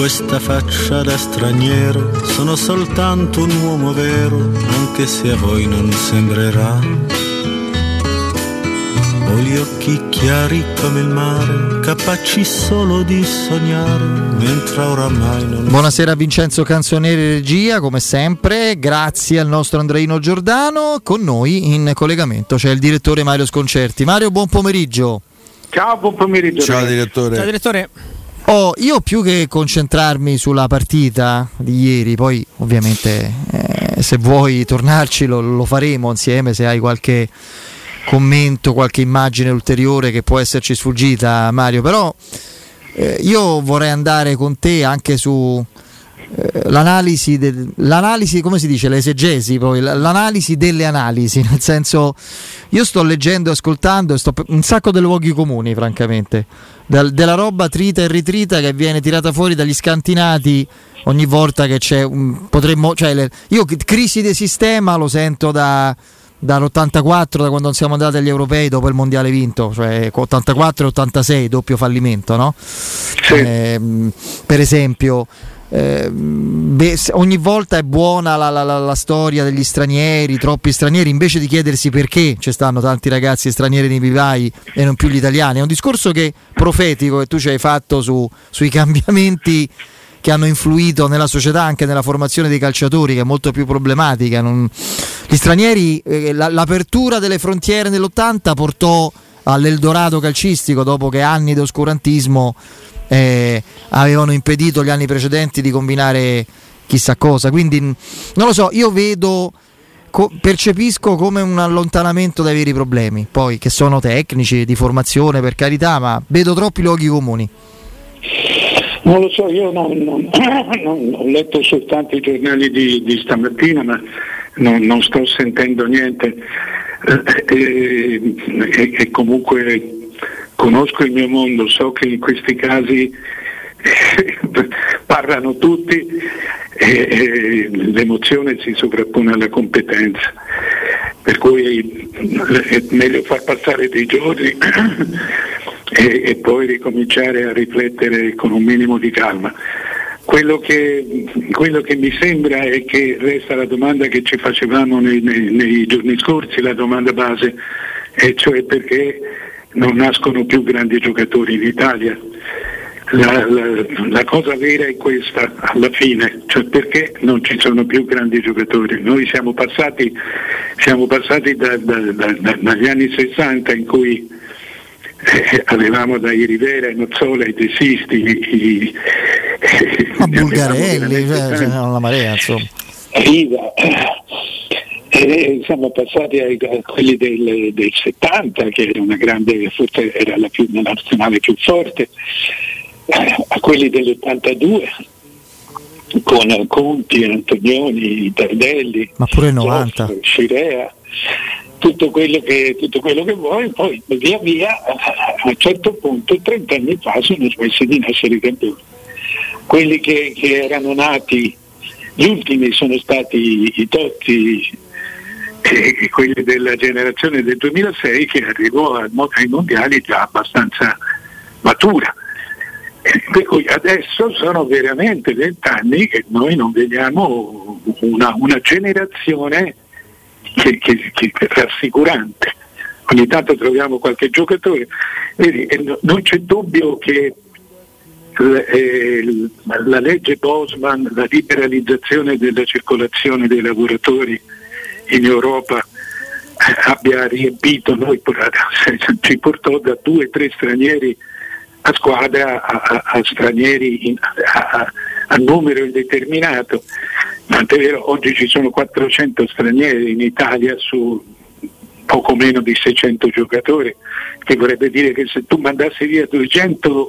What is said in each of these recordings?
questa faccia da straniero, sono soltanto un uomo vero, anche se a voi non sembrerà ho gli occhi chiari come il mare, capaci solo di sognare, mentre oramai non... Buonasera Vincenzo Canzonieri Regia, come sempre, grazie al nostro Andreino Giordano. Con noi in collegamento c'è il direttore Mario Sconcerti. Mario, buon pomeriggio. Ciao, buon pomeriggio. Ciao direttore. Ciao direttore. Oh, io più che concentrarmi sulla partita di ieri, poi ovviamente eh, se vuoi tornarci lo, lo faremo insieme se hai qualche commento, qualche immagine ulteriore che può esserci sfuggita, Mario. Però eh, io vorrei andare con te anche su l'analisi, de- l'analisi, come si dice, l'esegesi, poi l'analisi delle analisi. Nel senso, io sto leggendo e ascoltando sto un sacco dei luoghi comuni, francamente. Dal, della roba trita e ritrita che viene tirata fuori dagli scantinati ogni volta che c'è un, potremmo, cioè le, io crisi di sistema lo sento da dall'84 da quando siamo andati agli europei dopo il mondiale vinto, cioè 84 e 86, doppio fallimento, no? Sì. Eh, per esempio, eh, beh, ogni volta è buona la, la, la, la, storia degli stranieri, troppi stranieri, invece di chiedersi perché ci stanno tanti ragazzi stranieri nei vivai e non più gli italiani. È un discorso che profetico che tu ci hai fatto su, sui cambiamenti che hanno influito nella società, anche nella formazione dei calciatori, che è molto più problematica. Non... Gli stranieri, eh, la, l'apertura delle frontiere nell'80 portò all'Eldorado calcistico dopo che anni di oscurantismo eh, avevano impedito gli anni precedenti di combinare chissà cosa. Quindi non lo so, io vedo co- percepisco come un allontanamento dai veri problemi, poi che sono tecnici, di formazione per carità, ma vedo troppi luoghi comuni. Non lo so, io non, non, non, ho letto soltanto i giornali di, di stamattina, ma non, sto sentendo niente eh, eh, e, e, comunque conosco il mio mondo, so che in questi casi eh, parlano tutti e, e l'emozione si sovrappone alla competenza, per cui è meglio far passare dei giorni e, e poi ricominciare a riflettere con un minimo di calma. Quello che, quello che, mi sembra è che resta la domanda che ci facevamo nei, nei, nei, giorni scorsi, la domanda base, e cioè perché non nascono più grandi giocatori in Italia. La, la, la, cosa vera è questa alla fine, cioè perché non ci sono più grandi giocatori. Noi siamo passati, siamo passati da, da, da, dagli anni 60 in cui eh, avevamo dai Rivera, i Nozzola, i Tessisti, i, Ma Bulgarelli, cioè, cioè, la marea insomma. Riva. Eh, siamo passati a quelli del, del, 70 che era una grande, forse era la, più, la nazionale più forte, eh, a quelli dell'82 con Conti, Antonioni, Tardelli, ma pure 90, Zoff, Scirea tutto quello, che, tutto quello che vuoi, poi via via a un certo punto 30 anni fa sono smessi di nascere i campioni. Quelli che, che, erano nati, gli ultimi sono stati i Totti e quelli della generazione del 2006 che arrivò ai mondiali già abbastanza matura. Per cui adesso sono veramente vent'anni che noi non vediamo una, una generazione che, che, che rassicurante. Ogni tanto troviamo qualche giocatore. Vedi, non c'è dubbio che eh, la legge Bosman, la liberalizzazione della circolazione dei lavoratori in Europa eh, abbia riempito noi, ci portò da due o tre stranieri a squadra a, a, a stranieri in, a, a, numero indeterminato. Tant'è vero, oggi ci sono 400 stranieri in Italia su poco meno di 600 giocatori, che vorrebbe dire che se tu mandassi via 200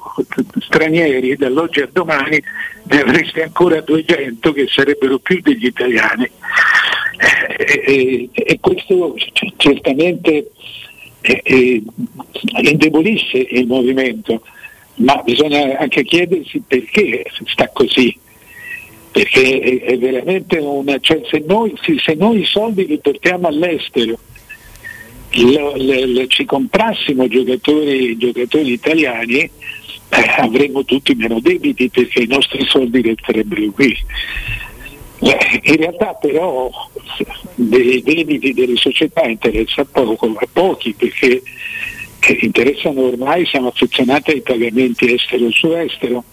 stranieri dall'oggi a domani ne avresti ancora 200 che sarebbero più degli italiani. E, e, e questo certamente eh, indebolisce il movimento ma bisogna anche chiedersi perché sta così. Perché è veramente una. Cioè se, noi, se noi i soldi li portiamo all'estero lo, le, le, ci comprassimo giocatori, giocatori italiani eh, avremmo tutti meno debiti perché i nostri soldi resterebbero qui. Eh, in realtà però dei debiti delle società interessa poco, a pochi perché interessano ormai, siamo affezionati ai pagamenti estero su estero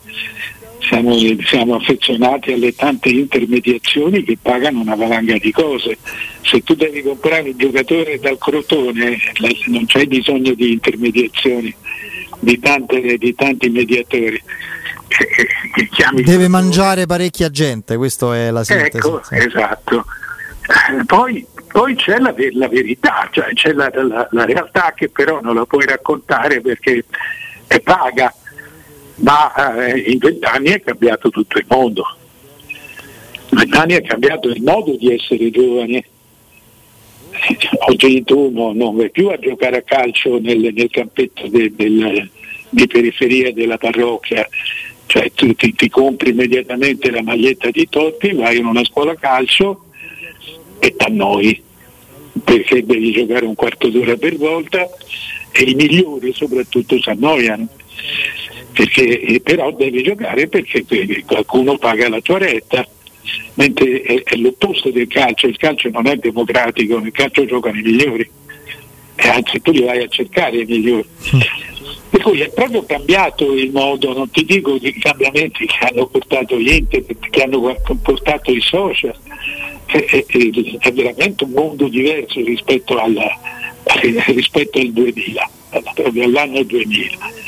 siamo, siamo, affezionati alle tante intermediazioni che pagano una valanga di cose. Se tu devi comprare un giocatore dal Crotone non c'è bisogno di intermediazioni, di, tante, di tanti mediatori. Deve mangiare parecchia gente, questa è la sintesi. Ecco, esatto. Poi, poi, c'è la, la verità, cioè c'è la, la, la realtà che però non la puoi raccontare perché è paga ma eh, in vent'anni è cambiato tutto il mondo. In vent'anni è cambiato il modo di essere giovani. Oggi tu no, non vai più a giocare a calcio nel, nel campetto de, del, di periferia della parrocchia, cioè tu ti, ti, compri immediatamente la maglietta di Totti, vai in una scuola calcio e t'annoi perché devi giocare un quarto d'ora per volta e i migliori soprattutto si annoiano perché, eh, però devi giocare perché qualcuno paga la tua retta, mentre è, è, l'opposto del calcio, il calcio non è democratico, nel calcio giocano i migliori, e anzi tu li vai a cercare i migliori. Per cui è proprio cambiato il modo, non ti dico i cambiamenti che hanno portato gli internet, che hanno portato i social, è, è, è veramente un mondo diverso rispetto, alla, rispetto al 2000, proprio all'anno 2000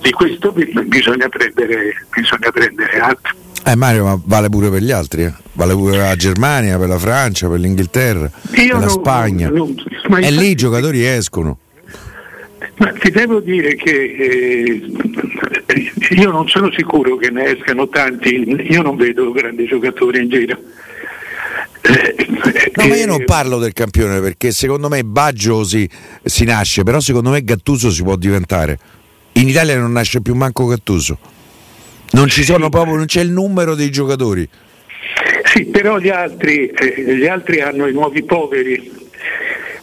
di questo bisogna prendere, bisogna prendere atto. Eh Mario, ma vale pure per gli altri, eh? vale pure per la Germania, per la Francia, per l'Inghilterra, Io per la non, Spagna. Non, e lì i giocatori escono. Ma ti devo dire che eh, io non sono sicuro che ne escano tanti, io non vedo grandi giocatori in giro. No, ma io non parlo del campione perché secondo me Baggio si, si nasce, però secondo me Gattuso si può diventare. In Italia non nasce più manco Gattuso. Non ci sono proprio, non c'è il numero dei giocatori. Sì, però gli altri, eh, gli altri hanno i nuovi poveri,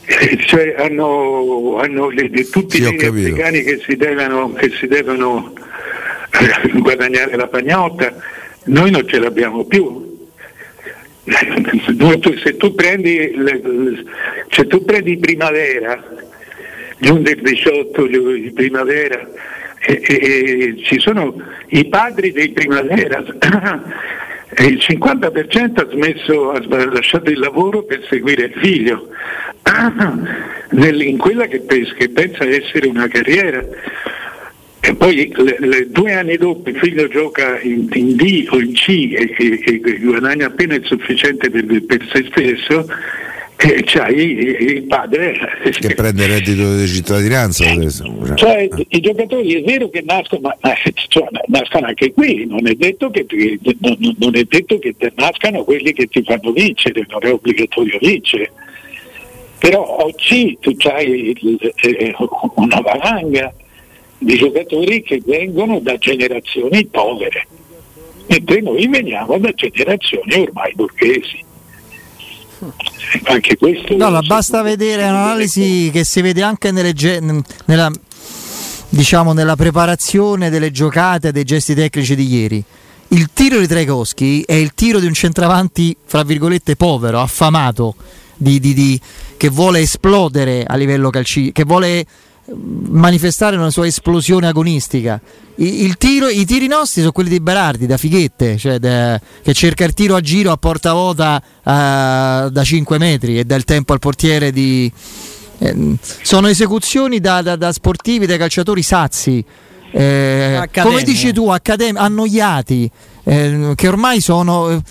eh, cioè hanno, hanno le, le, tutti sì, i africani che si devono, che si devono eh, guadagnare la pagnotta, noi non ce l'abbiamo più se tu prendi, se tu prendi primavera, giù del 18 di primavera, e, e, ci sono i padri dei primavera, il 50% ha smesso, ha lasciato il lavoro per seguire il figlio, in quella che pensa essere una carriera. E poi le, le, due anni dopo il figlio gioca in, in D o in C e, e, e, guadagna appena il sufficiente per, per se stesso e c'hai il padre che prende il reddito di cittadinanza cioè i giocatori è vero che nascono ma cioè, nascono anche qui non è, detto che, non, non è detto che nascano quelli che ti fanno vincere non è obbligatorio vincere però oggi tu hai eh, una valanga di giocatori che vengono da generazioni povere, mentre noi veniamo da generazioni ormai borghesi. Anche questo no, basta vedere un'analisi che si vede anche nelle, nella, diciamo, nella preparazione delle giocate dei gesti tecnici di ieri. Il tiro di Trekowski è il tiro di un centravanti, fra virgolette, povero, affamato, di, di, di, che vuole esplodere a livello calcistico, che vuole manifestare una sua esplosione agonistica. Il tiro, I tiri nostri sono quelli di Berardi da fighette, cioè da, che cerca il tiro a giro a porta vuota uh, da 5 metri e dà il tempo al portiere di. Eh, sono esecuzioni da, da, da, sportivi, da calciatori sazi. Eh, come dici tu, accadem- annoiati, eh, che ormai sono.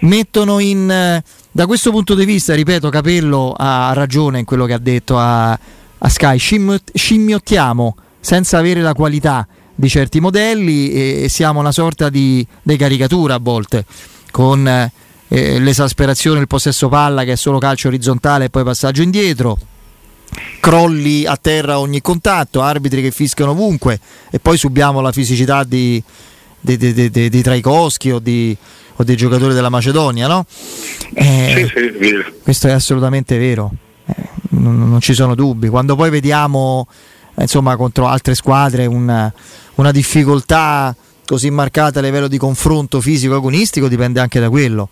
mettono in. da questo punto di vista, ripeto, Capello ha ragione in quello che ha detto. A, a Sky, scimmiottiamo senza avere la qualità di certi modelli e, e siamo una sorta di, di, caricatura a volte con eh, l'esasperazione, il possesso palla che è solo calcio orizzontale e poi passaggio indietro crolli a terra ogni contatto, arbitri che fischiano ovunque e poi subiamo la fisicità di, di, di, di, di Traikowski o, o, dei giocatori della Macedonia, no? Eh, sì, sì, questo è assolutamente vero. Eh, non, non ci sono dubbi. Quando poi vediamo insomma, contro altre squadre una, una difficoltà così marcata a livello di confronto fisico agonistico dipende anche da quello.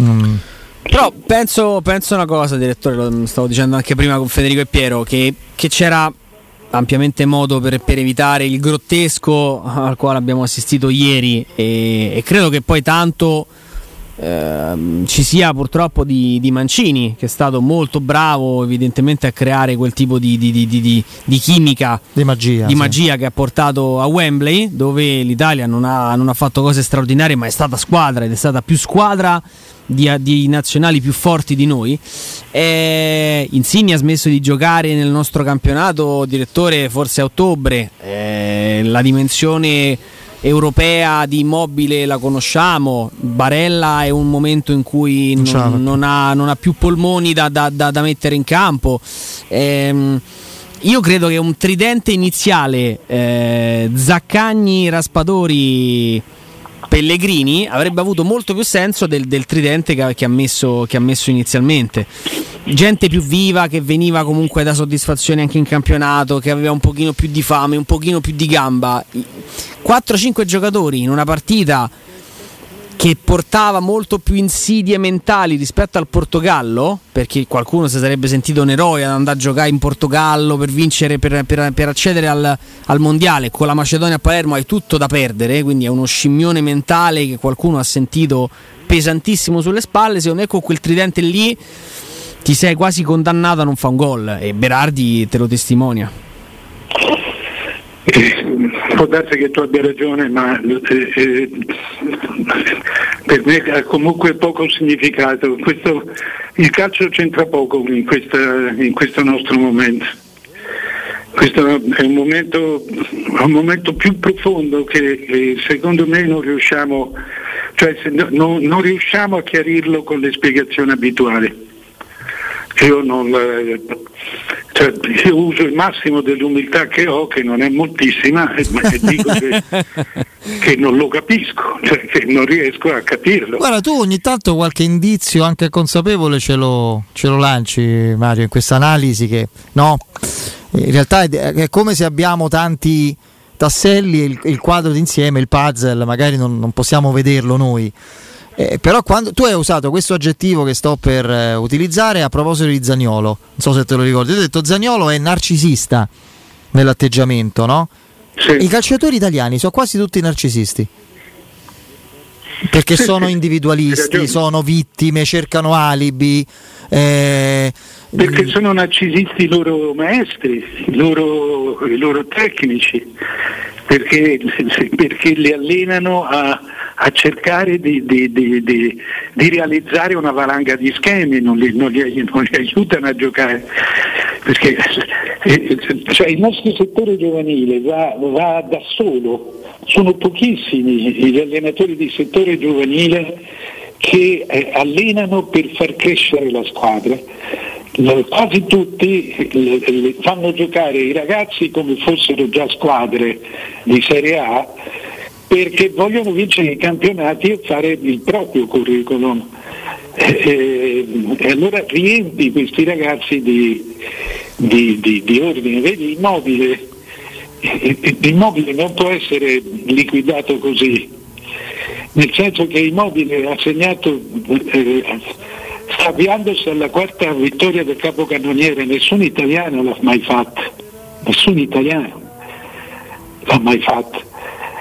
Mm. Però penso, penso, una cosa, direttore, lo stavo dicendo anche prima con Federico e Piero, che, che c'era ampiamente modo per, per, evitare il grottesco al quale abbiamo assistito ieri e, e credo che poi tanto Ehm, ci sia purtroppo di, di, Mancini che è stato molto bravo evidentemente a creare quel tipo di, di, di chimica di magia, sì. magia, che ha portato a Wembley dove l'Italia non ha, non ha, fatto cose straordinarie ma è stata squadra ed è stata più squadra di, nazionali più forti di noi e Insigne ha smesso di giocare nel nostro campionato direttore forse a ottobre e la dimensione europea di immobile la conosciamo, Barella è un momento in cui non, non, ha, non ha, più polmoni da, da, da, da mettere in campo. Ehm, io credo che un tridente iniziale eh, Zaccagni, Raspadori, Pellegrini avrebbe avuto molto più senso del, del tridente che, che, ha messo, che ha messo inizialmente gente più viva che veniva comunque da soddisfazione anche in campionato, che aveva un pochino più di fame, un pochino più di gamba. 4-5 giocatori in una partita che portava molto più insidie mentali rispetto al Portogallo, perché qualcuno si sarebbe sentito un eroe ad andare a giocare in Portogallo per vincere, per, per, per accedere al, al, mondiale, con la Macedonia a Palermo hai tutto da perdere, quindi è uno scimmione mentale che qualcuno ha sentito pesantissimo sulle spalle, secondo me con quel tridente lì ti sei quasi condannato a non fare un gol e Berardi te lo testimonia. Eh, può darsi che tu abbia ragione, ma eh, eh, per me ha comunque poco significato. Questo, il calcio c'entra poco in, questa, in questo nostro momento. Questo è un momento, un momento più profondo che secondo me non riusciamo, cioè, no, non riusciamo a chiarirlo con le spiegazioni abituali io, non, eh, cioè, io uso il massimo dell'umiltà che ho, che non è moltissima, e, e dico che, che, non lo capisco, cioè che non riesco a capirlo. Guarda, tu ogni tanto qualche indizio anche consapevole ce lo, ce lo lanci, Mario, in questa analisi che no, in realtà è, è come se abbiamo tanti tasselli e il, il quadro d'insieme, il puzzle, magari non, non possiamo vederlo noi. Eh, però quando tu hai usato questo aggettivo che sto per eh, utilizzare a proposito di Zagnolo, non so se te lo ricordi, hai detto Zagnolo è narcisista nell'atteggiamento, no? Sì. I calciatori italiani sono quasi tutti narcisisti. Perché sono individualisti, sono vittime, cercano alibi. Eh, perché sono narcisisti i loro maestri, i loro, i loro tecnici, perché, perché li allenano a, a cercare di, di, di, di, realizzare una valanga di schemi, non li, non li, non li aiutano a giocare. Perché eh, cioè, il nostro settore giovanile va, va da solo, sono pochissimi gli allenatori di settore giovanile che eh, allenano per far crescere la squadra. Quasi tutti fanno giocare i ragazzi come fossero già squadre di Serie A perché vogliono vincere i campionati e fare il proprio curriculum. E, e allora riempi questi ragazzi di, di, di, di ordine, vedi immobile, l'immobile non può essere liquidato così, nel senso che immobile ha segnato, eh, avviandosi alla quarta vittoria del capocannoniere, nessun italiano l'ha mai fatta, nessun italiano l'ha mai fatta.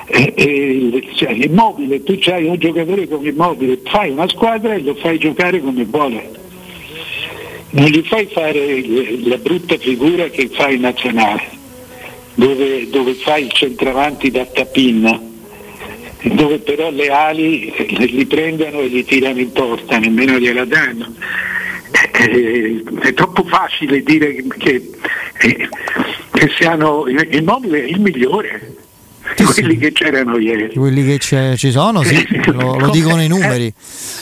Eh, eh, cioè, immobile, tu hai un giocatore come immobile, fai una squadra e lo fai giocare come vuole. Non gli fai fare la brutta figura che fai in nazionale, dove, dove fai il centravanti da tapinna, dove però le ali li prendono e li tirano in porta, nemmeno gliela danno. Eh, è troppo facile dire che, che, che siano immobile è il migliore di quelli che c'erano ieri. Quelli che ci sono, sì, lo, lo dicono i numeri.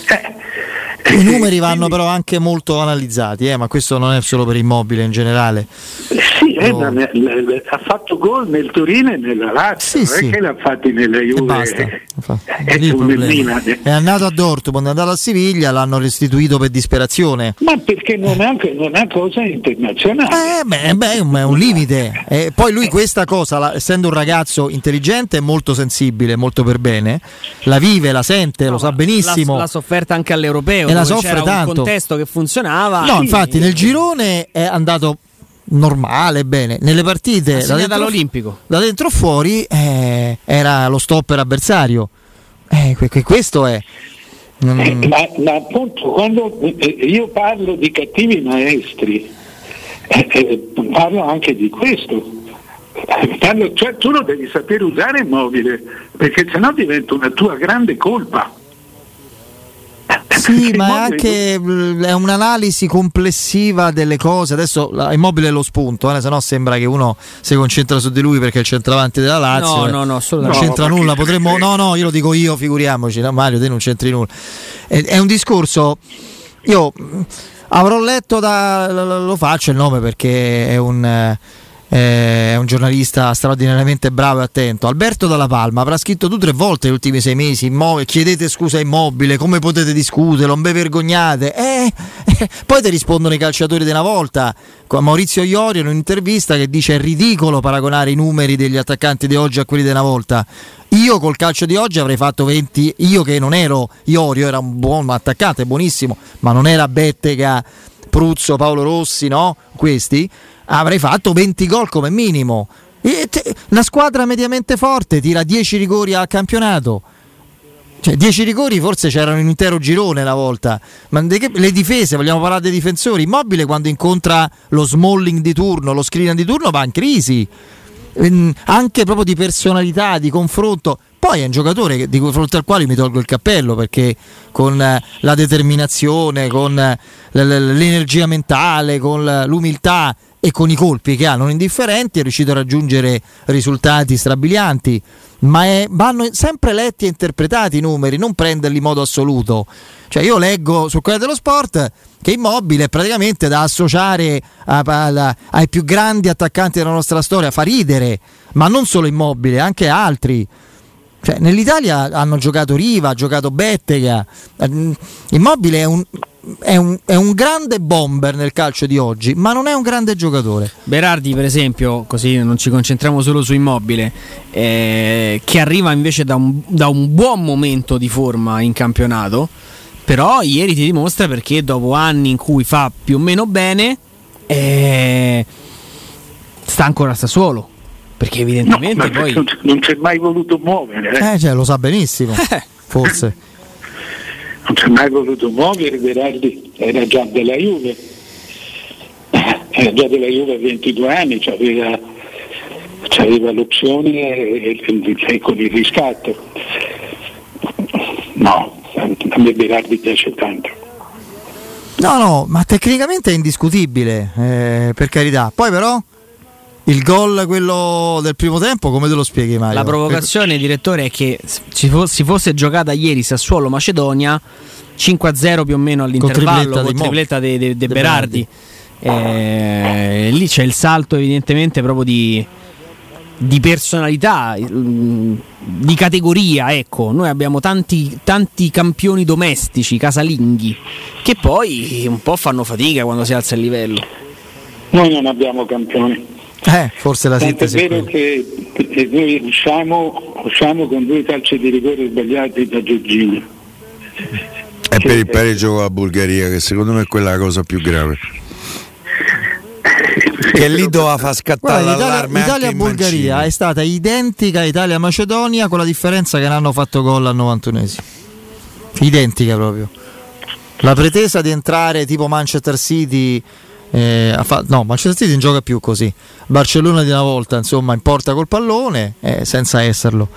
Eh, I numeri vanno però anche molto analizzati, eh, ma questo non è solo per immobile in generale. Sì, eh, no. ne, le, ha fatto gol nel Torino e nella Lazio, sì, non sì. che l'ha fatti nella Juve. E basta. È, è, andato a Dortmund, è andato a Siviglia, l'hanno restituito per disperazione. Ma perché non è, anche, non è cosa internazionale? Eh, beh, beh, è un limite. Eh, poi lui questa cosa, la, essendo un ragazzo intelligente e molto sensibile, molto per bene, la vive, la sente, no, lo sa benissimo. L'ha, l'ha sofferta anche all'europeo e la soffre c'era tanto. un contesto che funzionava. No, infatti nel girone è andato normale, bene. Nelle partite da dentro, dall'Olimpico. da dentro fuori eh, era lo stopper avversario. Eh, questo è. Mm. Eh, ma, ma, appunto quando eh, io parlo di cattivi maestri, eh, eh parlo anche di questo. Parlo, cioè, tu lo devi sapere usare il mobile, perché sennò diventa una tua grande colpa. Sì, ma è anche è un'analisi complessiva delle cose. Adesso Immobile è lo spunto, eh, se no sembra che uno si concentra su di lui perché è il centravanti della Lazio. No, no, no, non c'entra no, nulla. Potremmo, no, no, io lo dico io, figuriamoci. No, Mario, te non c'entri nulla. È, è un discorso. Io avrò letto da. Lo faccio il nome perché è un è un giornalista straordinariamente bravo e attento. Alberto Dalla Palma avrà scritto tu tre volte negli ultimi sei mesi: immo- chiedete scusa immobile, come potete discutere, non vi vergognate. Eh, eh, poi ti rispondono i calciatori di una volta. Maurizio Iorio in un'intervista che dice è ridicolo paragonare i numeri degli attaccanti di oggi a quelli di una volta. Io col calcio di oggi avrei fatto 20, io che non ero Iorio, era un buon attaccante, buonissimo, ma non era Bettega, Pruzzo, Paolo Rossi, no? Questi avrei fatto 20 gol come minimo. Una squadra mediamente forte tira 10 rigori al campionato. Cioè, 10 rigori forse c'erano un intero girone una volta. Ma le difese, vogliamo parlare dei difensori. Immobile quando incontra lo Smalling di turno, lo Skriniar di turno va in crisi. Ehm, anche proprio di personalità, di confronto. Poi è un giocatore di fronte al quale mi tolgo il cappello perché con eh, la determinazione, con eh, l'energia mentale, con l'umiltà e con i colpi che ha non indifferenti è riuscito a raggiungere risultati strabilianti, ma è, vanno sempre letti e interpretati i numeri, non prenderli in modo assoluto. Cioè io leggo su quella dello sport che Immobile è praticamente da associare a, a, ai più grandi attaccanti della nostra storia, fa ridere, ma non solo Immobile, anche altri. Cioè, nell'Italia hanno giocato Riva, ha giocato Bettega. Immobile è un, è un, è un, grande bomber nel calcio di oggi, ma non è un grande giocatore. Berardi, per esempio, così non ci concentriamo solo su Immobile, eh, che arriva invece da un, da un, buon momento di forma in campionato, però ieri ti dimostra perché dopo anni in cui fa più o meno bene, eh, sta ancora a Sassuolo. Perché evidentemente no, poi... Non si è mai voluto muovere. Eh, eh cioè, lo sa benissimo, forse non si è mai voluto muovere, Berardi era già della Juve, era già della Juve a 22 anni, aveva, aveva l'opzione e, e, e, con il riscatto. No, a me Berardi piace tanto. No, no, ma tecnicamente è indiscutibile, eh, per carità. Poi però il gol, quello del primo tempo, come te lo spieghi Mario? La provocazione, direttore, è che si fosse giocata ieri Sassuolo-Macedonia 5-0 più o meno all'intervallo con tripletta di de, de, de Berardi. Eh, lì c'è il salto evidentemente proprio di, di personalità, mm, di categoria. Ecco, noi abbiamo tanti, tanti campioni domestici, casalinghi, che poi un po' fanno fatica quando si alza il livello. Noi non abbiamo campioni. Eh, forse la Tanto è vero che, che, noi usciamo, usciamo, con due calci di rigore sbagliati da Giorgino. E per il pareggio con la Bulgaria, che secondo me è quella la cosa più grave. Che lì doveva far scattare Guarda, l'allarme Italia-Bulgaria è stata identica a Italia-Macedonia con la differenza che ne hanno fatto gol al 91esimo. Identica proprio. La pretesa di entrare tipo Manchester City eh, fa- no, Manchester City non gioca più così. Barcellona di una volta, insomma, in porta col pallone, eh, senza esserlo.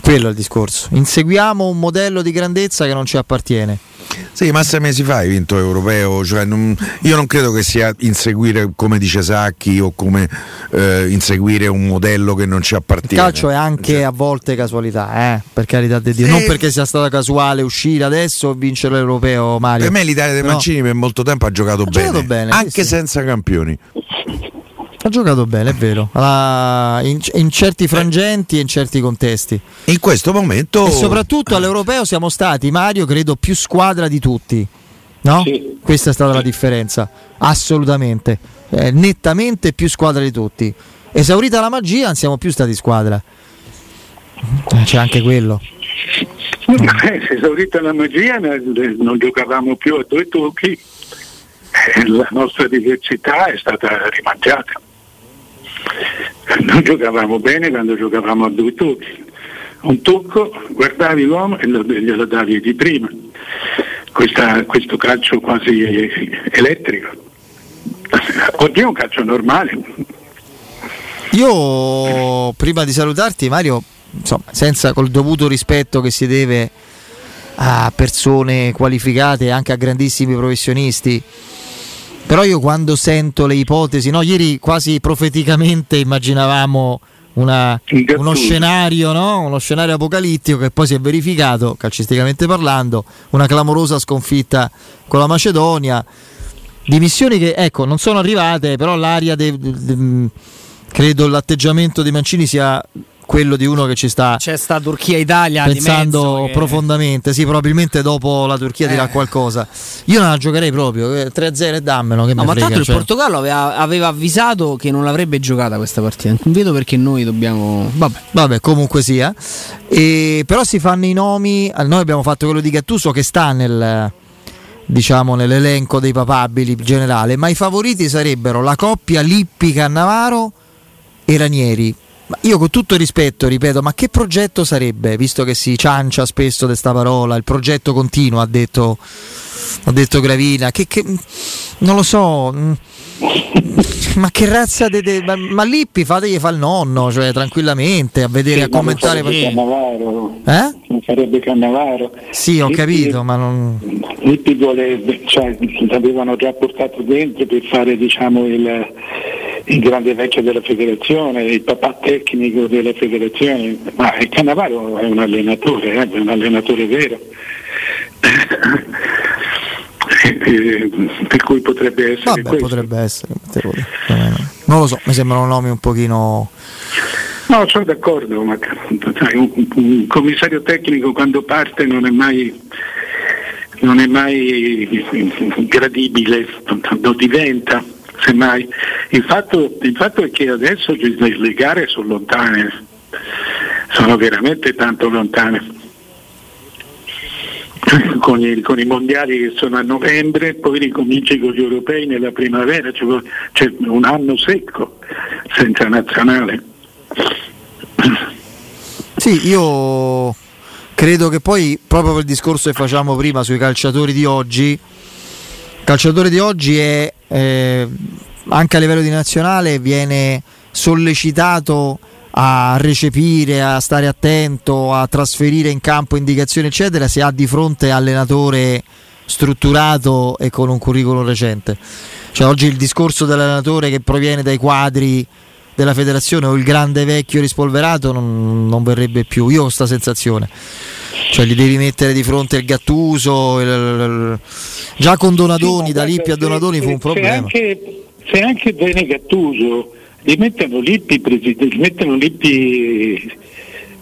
Quello è il discorso. Inseguiamo un modello di grandezza che non ci appartiene. Sì, ma sei mesi fa hai vinto europeo, cioè non, io non credo che sia inseguire come dice Sacchi o come eh, inseguire un modello che non ci appartiene. Il calcio è anche cioè. a volte casualità, eh? per carità di Dio, sì. non perché sia stata casuale uscire adesso o vincere l'europeo Mario. Per me l'Italia dei Mancini per molto tempo ha giocato, ha bene, giocato bene, anche sì, senza campioni. Ha giocato bene, è vero, in, in, certi frangenti e in certi contesti. In questo momento... E soprattutto all'Europeo siamo stati, Mario, credo, più squadra di tutti. No? Sì. Questa è stata la differenza, assolutamente. Eh, nettamente più squadra di tutti. Esaurita la magia, non siamo più stati squadra. Eh, c'è anche quello. Eh, esaurita la magia non giocavamo più a due tocchi, eh, la nostra diversità è stata rimangiata non giocavamo bene quando giocavamo a due tocchi. Un tocco, guardavi l'uomo e glielo davi di prima. Questa, questo calcio quasi elettrico. Oggi è un calcio normale. Io prima di salutarti Mario, insomma, senza col dovuto rispetto che si deve a persone qualificate anche a grandissimi professionisti, però io quando sento le ipotesi, no? ieri quasi profeticamente immaginavamo una, uno, scenario, no? uno scenario apocalittico che poi si è verificato, calcisticamente parlando, una clamorosa sconfitta con la Macedonia. Dimissioni che ecco, non sono arrivate, però l'aria de, de, de, credo l'atteggiamento di Mancini sia quello di uno che ci sta c'è sta Turchia-Italia pensando che... profondamente. Sì probabilmente dopo la Turchia eh. dirà qualcosa. Io non la giocherei proprio. 3-0 eh, e dammelo che no, ma frega, tanto cioè. il Portogallo aveva, aveva, avvisato che non l'avrebbe giocata questa partita. Non vedo perché noi dobbiamo vabbè, vabbè comunque sia. E, però si fanno i nomi. Noi abbiamo fatto quello di Gattuso che sta nel diciamo nell'elenco dei papabili generale ma i favoriti sarebbero la coppia Lippi-Cannavaro e Ranieri ma io con tutto rispetto ripeto, ma che progetto sarebbe, visto che si ciancia spesso di questa parola, il progetto continuo, ha detto, ha detto Gravina, che, che, non lo so, mm, ma che razza de, de, ma, ma, Lippi fategli fa il nonno, cioè tranquillamente a vedere, sì, a commentare. Non Cannavaro, eh? non sarebbe Cannavaro. Sì, ho Lippi, capito, ma non. Lippi vuole, cioè, l'avevano già portato dentro per fare diciamo il il grande vecchio della federazione, il papà tecnico della federazione, ma il Cannavaro è un allenatore, eh, è un allenatore vero. per cui potrebbe essere Vabbè, potrebbe essere non lo so mi sembrano nomi un pochino no sono d'accordo ma sai, un, un, commissario tecnico quando parte non è mai non è mai gradibile lo diventa semmai. Il fatto, il fatto è che adesso le gare sono lontane, sono veramente tanto lontane. Con i, con i, mondiali che sono a novembre, poi ricominci con gli europei nella primavera, c'è, c'è un anno secco senza nazionale. Sì, io credo che poi proprio per il discorso che facciamo prima sui calciatori di oggi, il calciatore di oggi è eh, anche a livello di nazionale viene sollecitato a recepire, a stare attento, a trasferire in campo indicazioni eccetera se ha di fronte allenatore strutturato e con un curriculum recente. Cioè, oggi il discorso dell'allenatore che proviene dai quadri della federazione o il grande vecchio rispolverato non, non verrebbe più. Io ho questa sensazione. Cioè gli devi mettere di fronte il Gattuso, il, il, già con Donadoni, sì, da Lippi a Donadoni fu un problema. Anche, se anche bene Gattuso li mettono Lippi, li mettono Lippi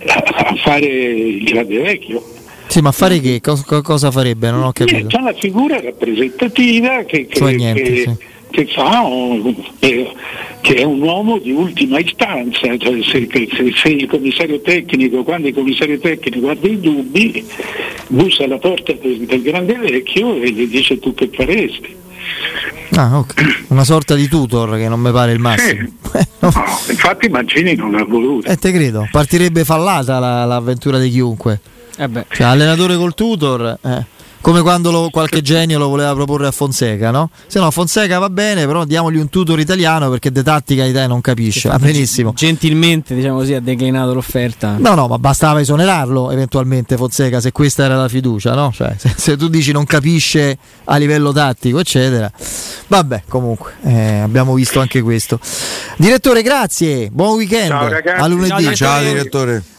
a fare il grande vecchio. Sì, ma fare che? Cosa, cosa farebbe? Non ho capito. C'è una figura rappresentativa che, che, cioè niente, che, sì. Che fa un, eh, che è un uomo di ultima istanza, cioè se, se, se, il commissario tecnico, quando il commissario tecnico ha dei dubbi, bussa alla porta del, del grande vecchio e gli dice tu che faresti. Ah, okay. Una sorta di tutor che non mi pare il massimo. Sì. No. No, infatti Mancini non l'ha voluto. Eh, te credo, partirebbe fallata la, l'avventura di chiunque. Eh cioè, allenatore col tutor. Eh. Come quando lo, qualche genio lo voleva proporre a Fonseca, no? Se no, Fonseca va bene, però diamogli un tutor italiano perché de tattica di te non capisce. Va benissimo. Gentilmente, diciamo così, ha declinato l'offerta. No, no, ma bastava esonerarlo eventualmente Fonseca se questa era la fiducia, no? Cioè, se, se tu dici non capisce a livello tattico, eccetera. Vabbè, comunque, eh, abbiamo visto anche questo. Direttore, grazie, buon weekend. Ciao, ragazzi. A lunedì. Ciao, Ciao direttore.